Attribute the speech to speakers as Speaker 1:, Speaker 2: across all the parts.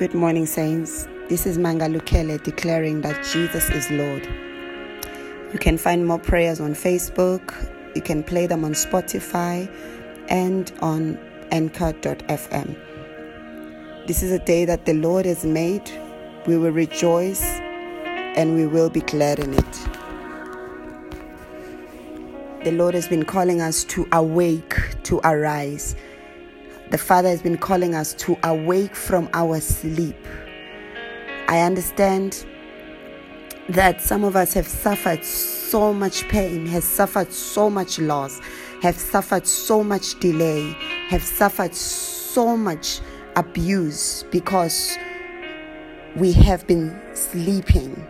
Speaker 1: Good morning, saints. This is Manga Lukele declaring that Jesus is Lord. You can find more prayers on Facebook. You can play them on Spotify and on anchor.fm. This is a day that the Lord has made. We will rejoice and we will be glad in it. The Lord has been calling us to awake, to arise. The Father has been calling us to awake from our sleep. I understand that some of us have suffered so much pain, have suffered so much loss, have suffered so much delay, have suffered so much abuse because we have been sleeping.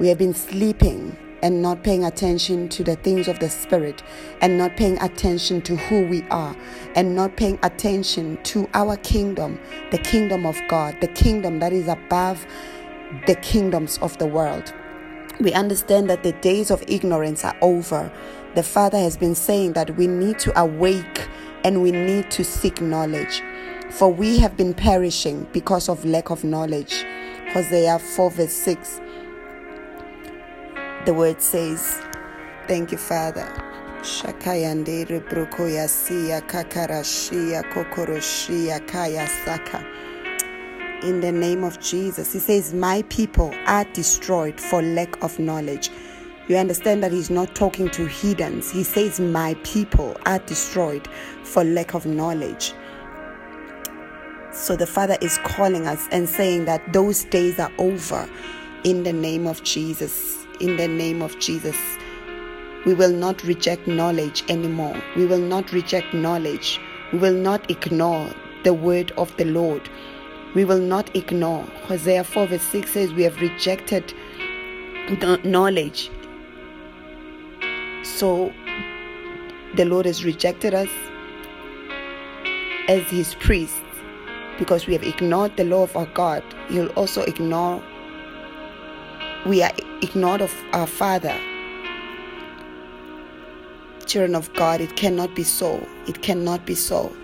Speaker 1: We have been sleeping and not paying attention to the things of the Spirit, and not paying attention to who we are, and not paying attention to our kingdom, the kingdom of God, the kingdom that is above the kingdoms of the world. We understand that the days of ignorance are over. The Father has been saying that we need to awake and we need to seek knowledge. For we have been perishing because of lack of knowledge. Hosea 4 verse 6 the word says, Thank you, Father. Siya kaya saka. In the name of Jesus, he says, My people are destroyed for lack of knowledge. You understand that he's not talking to heathens. He says, My people are destroyed for lack of knowledge. So the Father is calling us and saying that those days are over in the name of Jesus in the name of Jesus. We will not reject knowledge anymore. We will not reject knowledge. We will not ignore the word of the Lord. We will not ignore. Hosea 4 verse 6 says, We have rejected knowledge. So the Lord has rejected us as his priests because we have ignored the law of our God. He'll also ignore we are ignored of our Father. Children of God, it cannot be so. It cannot be so.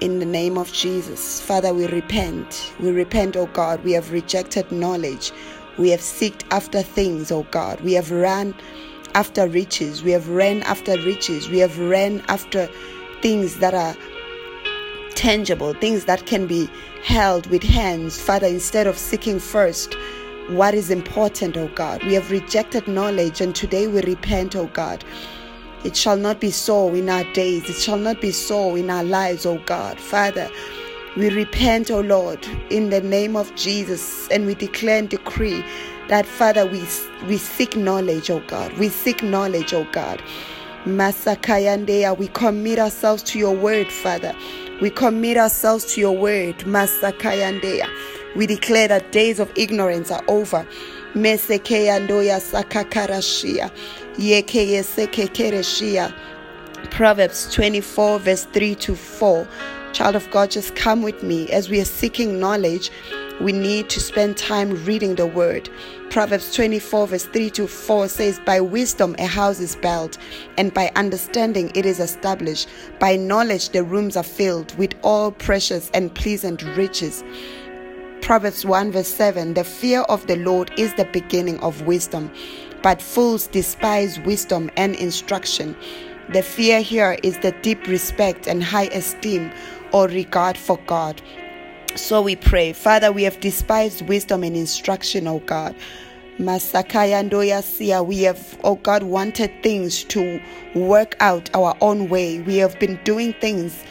Speaker 1: In the name of Jesus, Father, we repent. We repent, O God. We have rejected knowledge. We have seeked after things, O God. We have run after riches. We have ran after riches. We have ran after things that are tangible, things that can be held with hands. Father, instead of seeking first what is important, O God. We have rejected knowledge, and today we repent, O God. It shall not be so in our days. It shall not be so in our lives, O God. Father, we repent, O Lord, in the name of Jesus, and we declare and decree that, Father, we, we seek knowledge, O God. We seek knowledge, O God. Masakayandea, we commit ourselves to your word, Father. We commit ourselves to your word, Masakayandea. We declare that days of ignorance are over. Proverbs 24, verse 3 to 4. Child of God, just come with me. As we are seeking knowledge, we need to spend time reading the word. Proverbs 24, verse 3 to 4 says, By wisdom a house is built, and by understanding it is established. By knowledge the rooms are filled with all precious and pleasant riches. Proverbs 1 verse 7 The fear of the Lord is the beginning of wisdom, but fools despise wisdom and instruction. The fear here is the deep respect and high esteem or regard for God. So we pray, Father, we have despised wisdom and instruction, O God. Masakaya Ndoya sia we have, oh God, wanted things to work out our own way. We have been doing things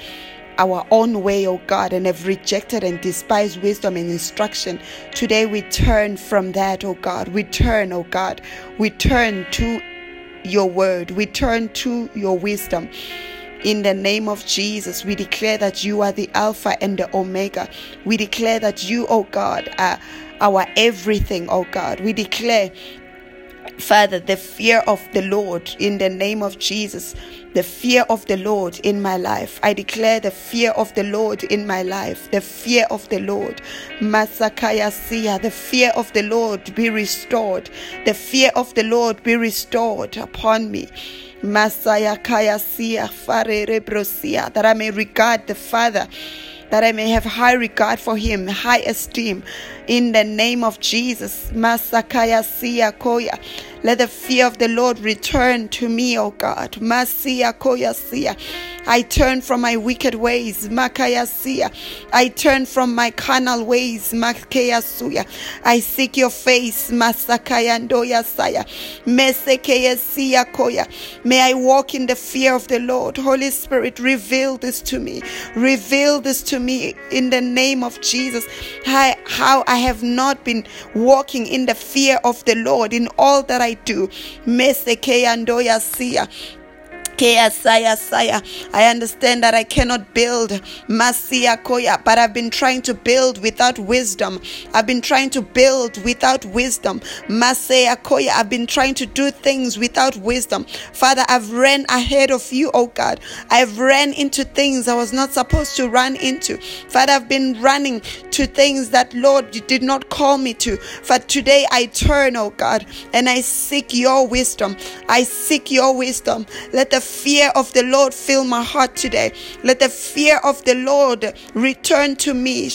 Speaker 1: our own way, O God, and have rejected and despised wisdom and instruction. Today we turn from that, O God. We turn, O God. We turn to your word. We turn to your wisdom. In the name of Jesus, we declare that you are the Alpha and the Omega. We declare that you, O God, are our everything, O God. We declare Father, the fear of the Lord in the name of Jesus, the fear of the Lord in my life. I declare the fear of the Lord in my life, the fear of the Lord. Masakaya Sia, the fear of the Lord be restored, the fear of the Lord be restored upon me. Masaya Kaya Sia, Farere Brosia, that I may regard the Father that I may have high regard for him, high esteem. In the name of Jesus. Masakaya Siya Koya. Let the fear of the Lord return to me, O God. Masia Koya Siya. I turn from my wicked ways. Makaya Siya. I turn from my carnal ways. Makaya Suya. I seek your face. Masakaya Ndoya Saya. Mesekaya Siya Koya. May I walk in the fear of the Lord. Holy Spirit, reveal this to me. Reveal this to me in the name of Jesus. How I have not been walking in the fear of the Lord in all that I do. Mesekeyandoya siya. I understand that I cannot build Masia Koya, but I've been trying to build without wisdom. I've been trying to build without wisdom. Masia Koya, I've been trying to do things without wisdom. Father, I've ran ahead of you, oh God. I've ran into things I was not supposed to run into. Father, I've been running to things that, Lord, you did not call me to. For today I turn, oh God, and I seek your wisdom. I seek your wisdom. Let the fear of the Lord fill my heart today. Let the fear of the Lord return to me.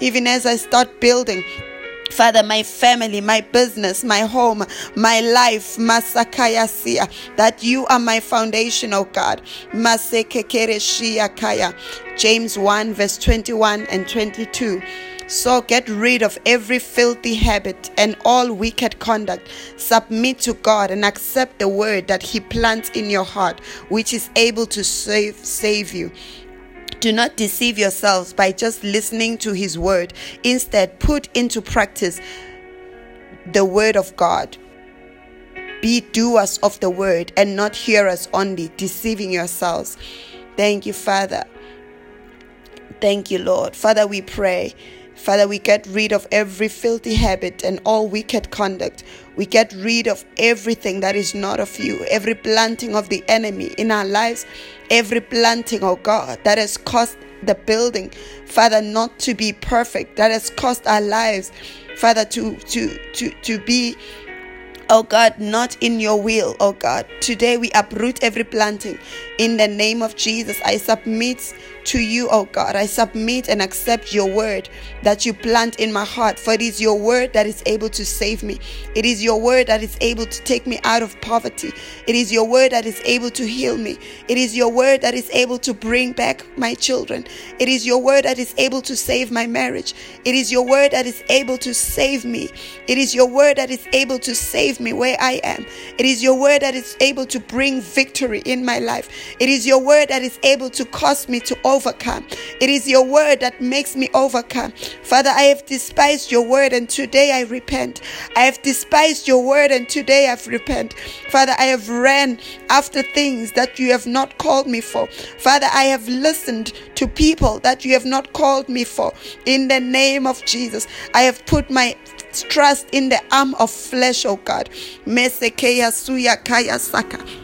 Speaker 1: Even as I start building. Father, my family, my business, my home, my life, Masakayasia, that you are my foundation, O God. James 1, verse 21 and 22. So get rid of every filthy habit and all wicked conduct. Submit to God and accept the word that He plants in your heart, which is able to save, save you. Do not deceive yourselves by just listening to His word. Instead, put into practice the word of God. Be doers of the word and not hearers only, deceiving yourselves. Thank you, Father. Thank you, Lord. Father, we pray Father, we get rid of every filthy habit and all wicked conduct. We get rid of everything that is not of you, every planting of the enemy in our lives, every planting, oh God, that has caused the building, Father, not to be perfect, that has caused our lives, Father, to to to to be Oh God, not in your will, oh God. Today we uproot every planting. In the name of Jesus, I submit to you, oh God. I submit and accept your word that you plant in my heart, for it is your word that is able to save me. It is your word that is able to take me out of poverty. It is your word that is able to heal me. It is your word that is able to bring back my children. It is your word that is able to save my marriage. It is your word that is able to save me. It is your word that is able to save me where I am. It is your word that is able to bring victory in my life. It is your word that is able to cause me to overcome. It is your word that makes me overcome. Father, I have despised your word and today I repent. I have despised your word and today I've repent. Father, I have ran after things that you have not called me for. Father, I have listened to people that you have not called me for. In the name of Jesus, I have put my trust in the arm of flesh, oh God. Mesekeya suya kaya saka.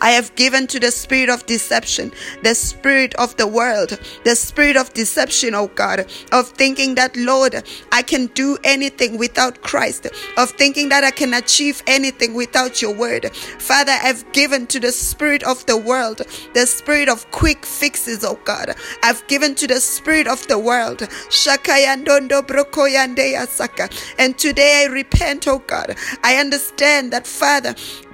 Speaker 1: I have given to the spirit of deception, the spirit of the world, the spirit of deception, oh God, of thinking that, Lord, I can do anything without Christ, of thinking that I can achieve anything without your word. Father, I've given to the spirit of the world, the spirit of quick fixes, oh God. I've given to the spirit of the world. And today I repent, oh God. I understand that, Father. Father,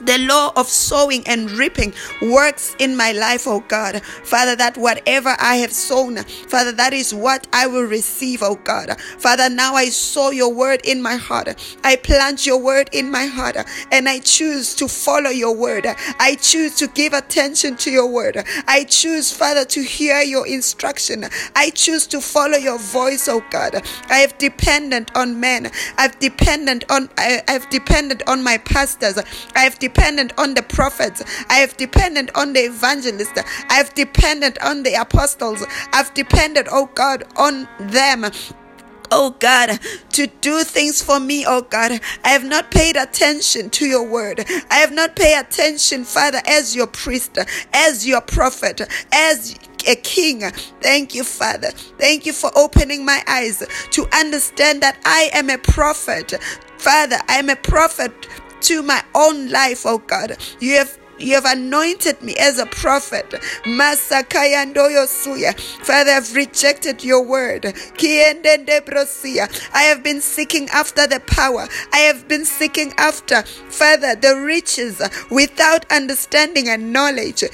Speaker 1: the law of sowing and reaping works in my life, oh God. Father, that whatever I have sown, Father, that is what I will receive, oh God. Father, now I sow your word in my heart. I plant your word in my heart and I choose to follow your word. I choose to give attention to your word. I choose, Father, to hear your instruction. I choose to follow your voice, oh God. I have dependent on men. I've dependent on I, have depended on my pastors. I have dependent on the prophets. I have dependent on the evangelists. I have dependent on the apostles. I've depended, oh God, on them oh God, to do things for me, oh God. I have not paid attention to your word. I have not paid attention, Father, as your priest, as your prophet, as a king. Thank you, Father. Thank you for opening my eyes to understand that I am a prophet. Father, I am a prophet into my own life, oh God. You have you have anointed me as a prophet. Father, I've rejected your word. I have been seeking after the power. I have been seeking after, Father, the riches without understanding and knowledge. For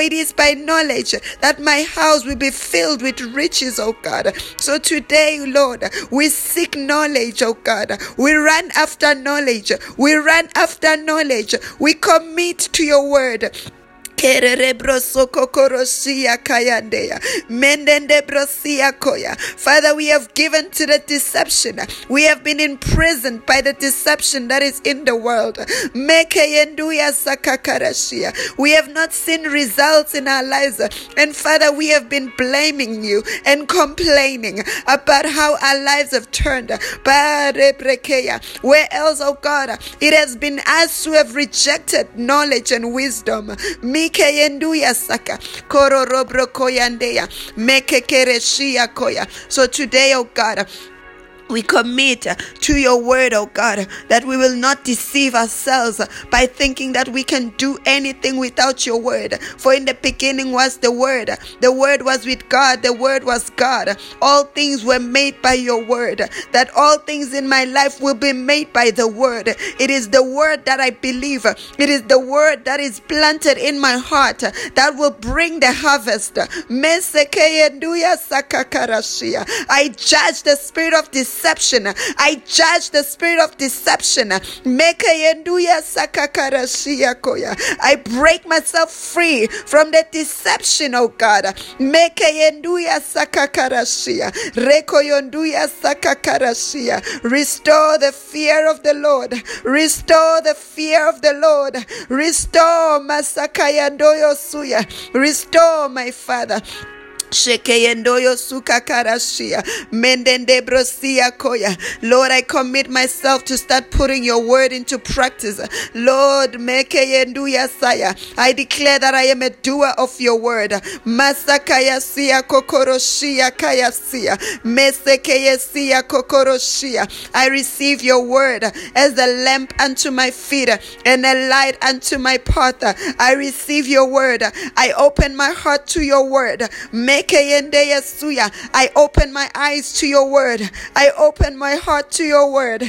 Speaker 1: it is by knowledge that my house will be filled with riches, O God. So today, Lord, we seek knowledge, O God. We run after knowledge. We run after knowledge knowledge. We commit to your word. Father, we have given to the deception. We have been imprisoned by the deception that is in the world. We have not seen results in our lives. And Father, we have been blaming you and complaining about how our lives have turned. Where else, oh God, it has been us who have rejected knowledge and wisdom. Mekekereshia koya. So today, oh God, we commit to your word, oh God, that we will not deceive ourselves by thinking that we can do anything without your word. For in the beginning was the word, the word was with God, the word was God. All things were made by your word, that all things in my life will be made by the word. It is the word that I believe, it is the word that is planted in my heart that will bring the harvest. I judge the spirit of this deception. I judge the spirit of deception. I break myself free from the deception, oh God. Restore the fear of the Lord. Restore the fear of the Lord. Restore Masakayandoyo Suya. Restore my Father. Shekeyendoyo sukakarashia. Mendendebrosia koya. Lord, I commit myself to start putting your word into practice. Lord, mekeyenduya saya. I declare that I am a doer of your word. Masakaya sia kokoroshia kayasia. Mesekeyesia kokoroshia. I receive your word as a lamp unto my feet and a light unto my path. I receive your word. I open my heart to your word. Make I open my eyes to your word. I open my heart to your word.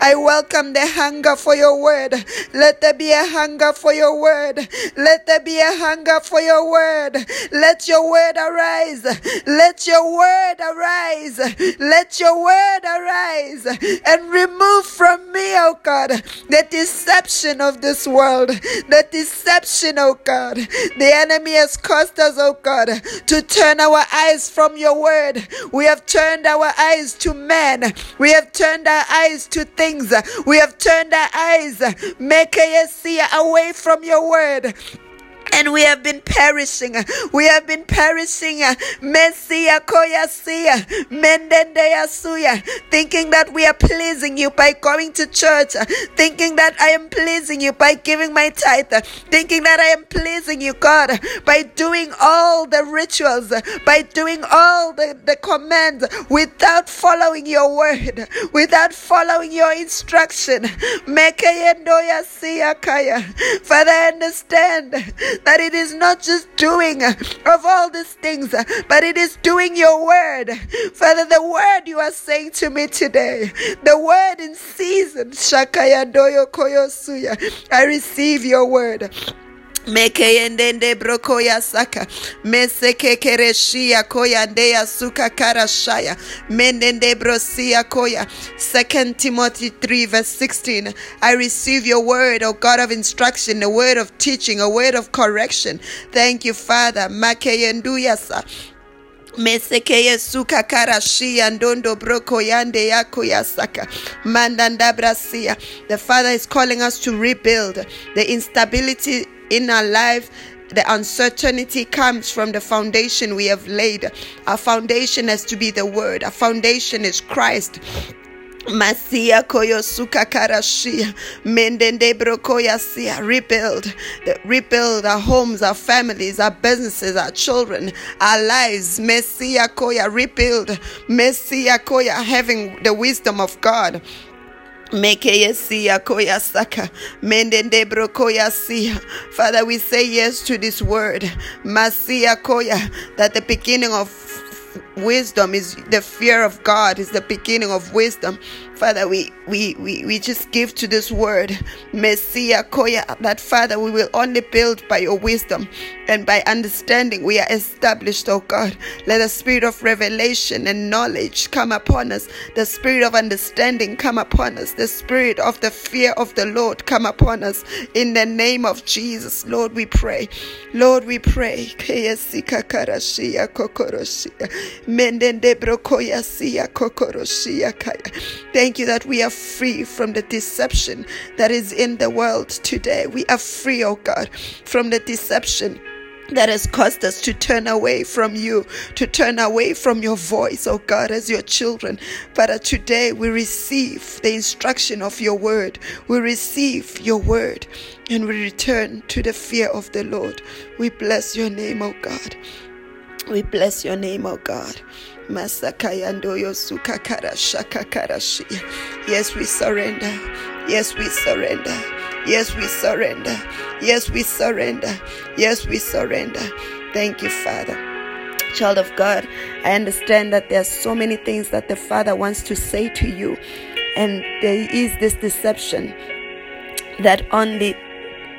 Speaker 1: I welcome the hunger for your word. Let there be a hunger for your word. Let there be a hunger for your word. Let your word arise. Let your word arise. Let your word arise and remove from me, oh God, the deception of this world. The deception, oh God. The enemy has caused us, oh God, to turn our eyes from your word. We have turned our eyes to men. We have turned our eyes to things. We have turned our eyes, make see away from your word and we have been perishing. We have been perishing. Messia koyasia, mendendea suya, thinking that we are pleasing you by going to church, thinking that I am pleasing you by giving my tithe, thinking that I am pleasing you, God, by doing all the rituals, by doing all the, the commands without following your word, without following your instruction. Father, I understand that it is not just doing of all these things, but it is doing your word. Father, the word you are saying to me today, the word in season, Shakaya Doyo Koyosuya, I receive your word. Mekeyendende brokoya saka. Meseke kereshia koya ndeya suka karashaya mendende brosia koya. Second timothy 3 verse 16 i receive your word o god of instruction a word of teaching a word of correction. Thank you father. Makeyenduyasa mesekeye suka karashia ndondo broko yande yako yasaka mandandabrasia the father is calling us to rebuild the instability in our life, the uncertainty comes from the foundation we have laid. Our foundation has to be the Word, our foundation is Christ. Masia koyo suka karashia mendende brokoya sia. Rebuild rebuild our homes our families our businesses our children our lives. Mesia koya rebuild. Mesia koya having the wisdom of God Father, we say yes to this word. Masia koya, that the beginning of wisdom is the fear of God is the beginning of wisdom. Father, we, we, we, we just give to this word, Messiah Koya, that Father, we will only build by your wisdom and by understanding. We are established, oh God. Let the spirit of revelation and knowledge come upon us, the spirit of understanding come upon us, the spirit of the fear of the Lord come upon us. In the name of Jesus, Lord, we pray. Lord, we pray. Thank you that we are free from the deception that is in the world today. We are free, oh God, from the deception that has caused us to turn away from you, to turn away from your voice, oh God, as your children. Father, today we receive the instruction of your word. We receive your word and we return to the fear of the Lord. We bless your name, oh God. We bless your name, oh God. Masakayando Yosukakara Shaka Karashiya. Yes, we surrender. Yes, we surrender. Yes, we surrender. Yes, we surrender. Yes, we surrender. Thank you, Father. Child of God, I understand that there are so many things that the Father wants to say to you, and there is this deception that only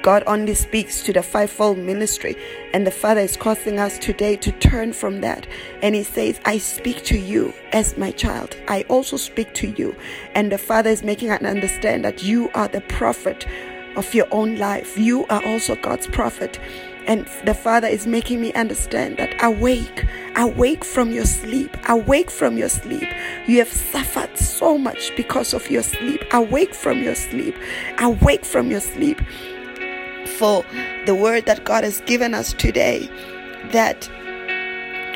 Speaker 1: God only speaks to the fivefold ministry, and the Father is causing us today to turn from that. And He says, I speak to you as my child. I also speak to you. And the Father is making us understand that you are the prophet of your own life. You are also God's prophet. And the Father is making me understand that awake, awake from your sleep, awake from your sleep. You have suffered so much because of your sleep. Awake from your sleep, awake from your sleep for the word that God has given us today that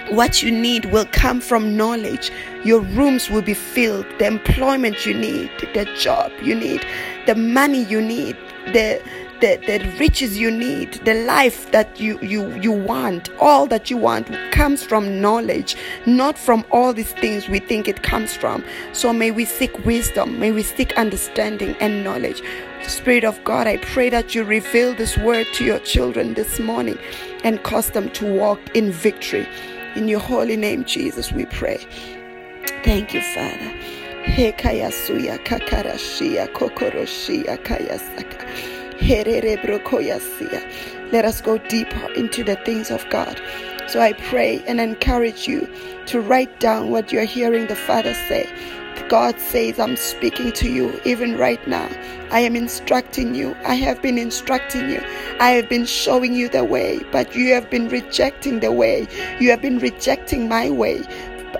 Speaker 1: what you need will come from knowledge. Your rooms will be filled. The employment you need, the job you need, the money you need, the the, the riches you need, the life that you, you, you want, all that you want comes from knowledge, not from all these things we think it comes from. So may we seek wisdom, may we seek understanding and knowledge. Spirit of God, I pray that you reveal this word to your children this morning and cause them to walk in victory. In your holy name, Jesus, we pray. Thank you, Father. Hekayasuya kakarashia kokoroshia kayasaka. Let us go deeper into the things of God. So I pray and encourage you to write down what you're hearing the Father say. God says, I'm speaking to you even right now. I am instructing you. I have been instructing you. I have been showing you the way, but you have been rejecting the way. You have been rejecting my way.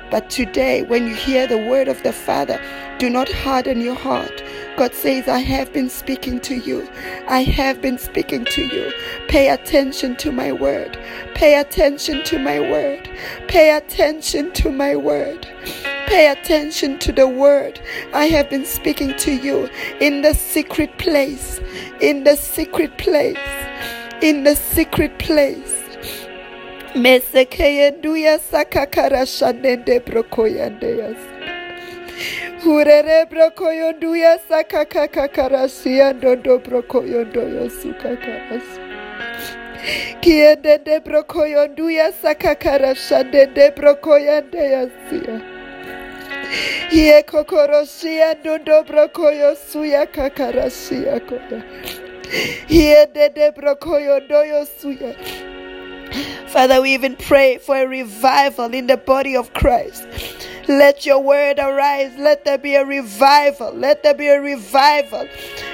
Speaker 1: But today, when you hear the word of the Father, do not harden your heart. God says, I have been speaking to you. I have been speaking to you. Pay attention to my word. Pay attention to my word. Pay attention to my word. Pay attention to the word I have been speaking to you in the secret place. In the secret place. In the secret place. Mesekeye duya sakakara shanende brokoyandeyas. Hurere brokoyo duya sakaka kakarasia ndondo brokoyo ndoyo sukakarasi. Kiende de brokoyo duya sakakarasha de brokoya ndeyasia. Ye kokorosia ndondo brokoyo suya kakarasia koya. Hiende de brokoyo ndoyo suya. Father, we even pray for a revival in the body of Christ. Let your word arise. Let there be a revival. Let there be a revival.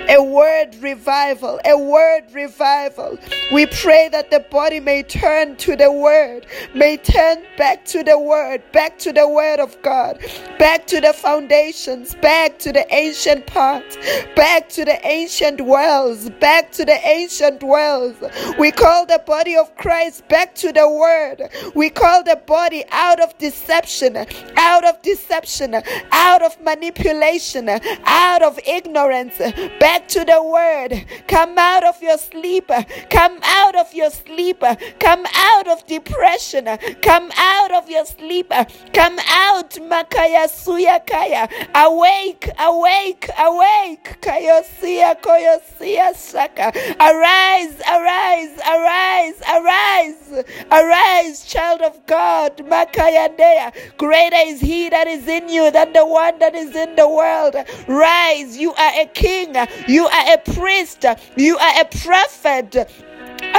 Speaker 1: A word revival. A word revival. We pray that the body may turn to the word, may turn back to the word, back to the word of God, back to the foundations, back to the ancient parts, back to the ancient wells, back to the ancient wells. We call the body of Christ back to the word. We call the body out of deception, out out of deception, out of manipulation, out of ignorance, back to the word. Come out of your sleep. Come out of your sleep. Come out of depression. Come out of your sleep. Come out, Makaya Suyakaya. Awake, awake, awake. Kayosia, Koyosia Saka. Arise, arise, arise, arise, arise, child of God. Makaya Dea. Greater is he that is in you than the one that is in the world. Rise, you are a king, you are a priest, you are a prophet.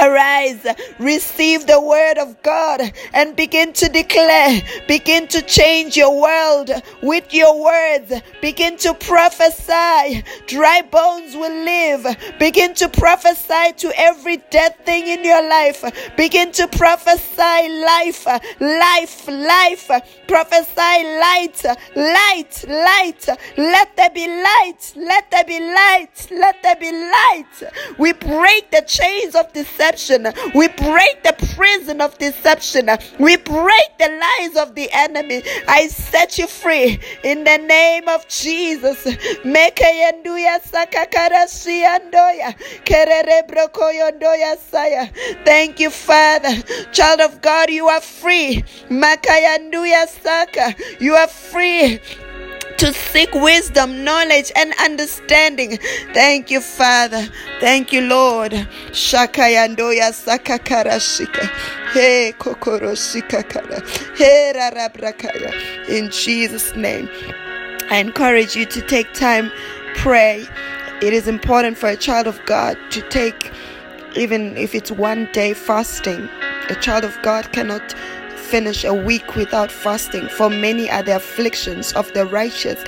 Speaker 1: Arise, receive the word of God and begin to declare, begin to change your world with your words, begin to prophesy. Dry bones will live. Begin to prophesy to every dead thing in your life. Begin to prophesy life, life, life. Prophesy light, light, light. Let there be light, let there be light, let there be light. We break the chains of deception deception. We break the prison of deception. We break the lies of the enemy. I set you free in the name of Jesus. Thank you, Father. Child of God, you are free. You are free to seek wisdom, knowledge, and understanding. Thank you, Father. Thank you, Lord. Shakayandoya sakakarashika. Hey, kokoroshikakara. Hey, rarabrakaya. In Jesus' name. I encourage you to take time, pray. It is important for a child of God to take, even if it's one day fasting. A child of God cannot finish a week without fasting, for many are the afflictions of the righteous,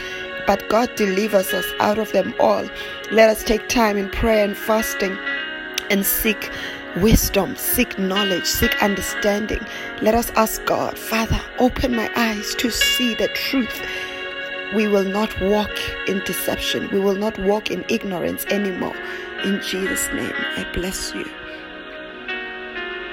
Speaker 1: but God delivers us out of them all. Let us take time in prayer and fasting and seek wisdom, seek knowledge, seek understanding. Let us ask God, Father, open my eyes to see the truth. We will not walk in deception, we will not walk in ignorance anymore. In Jesus' name, I bless you.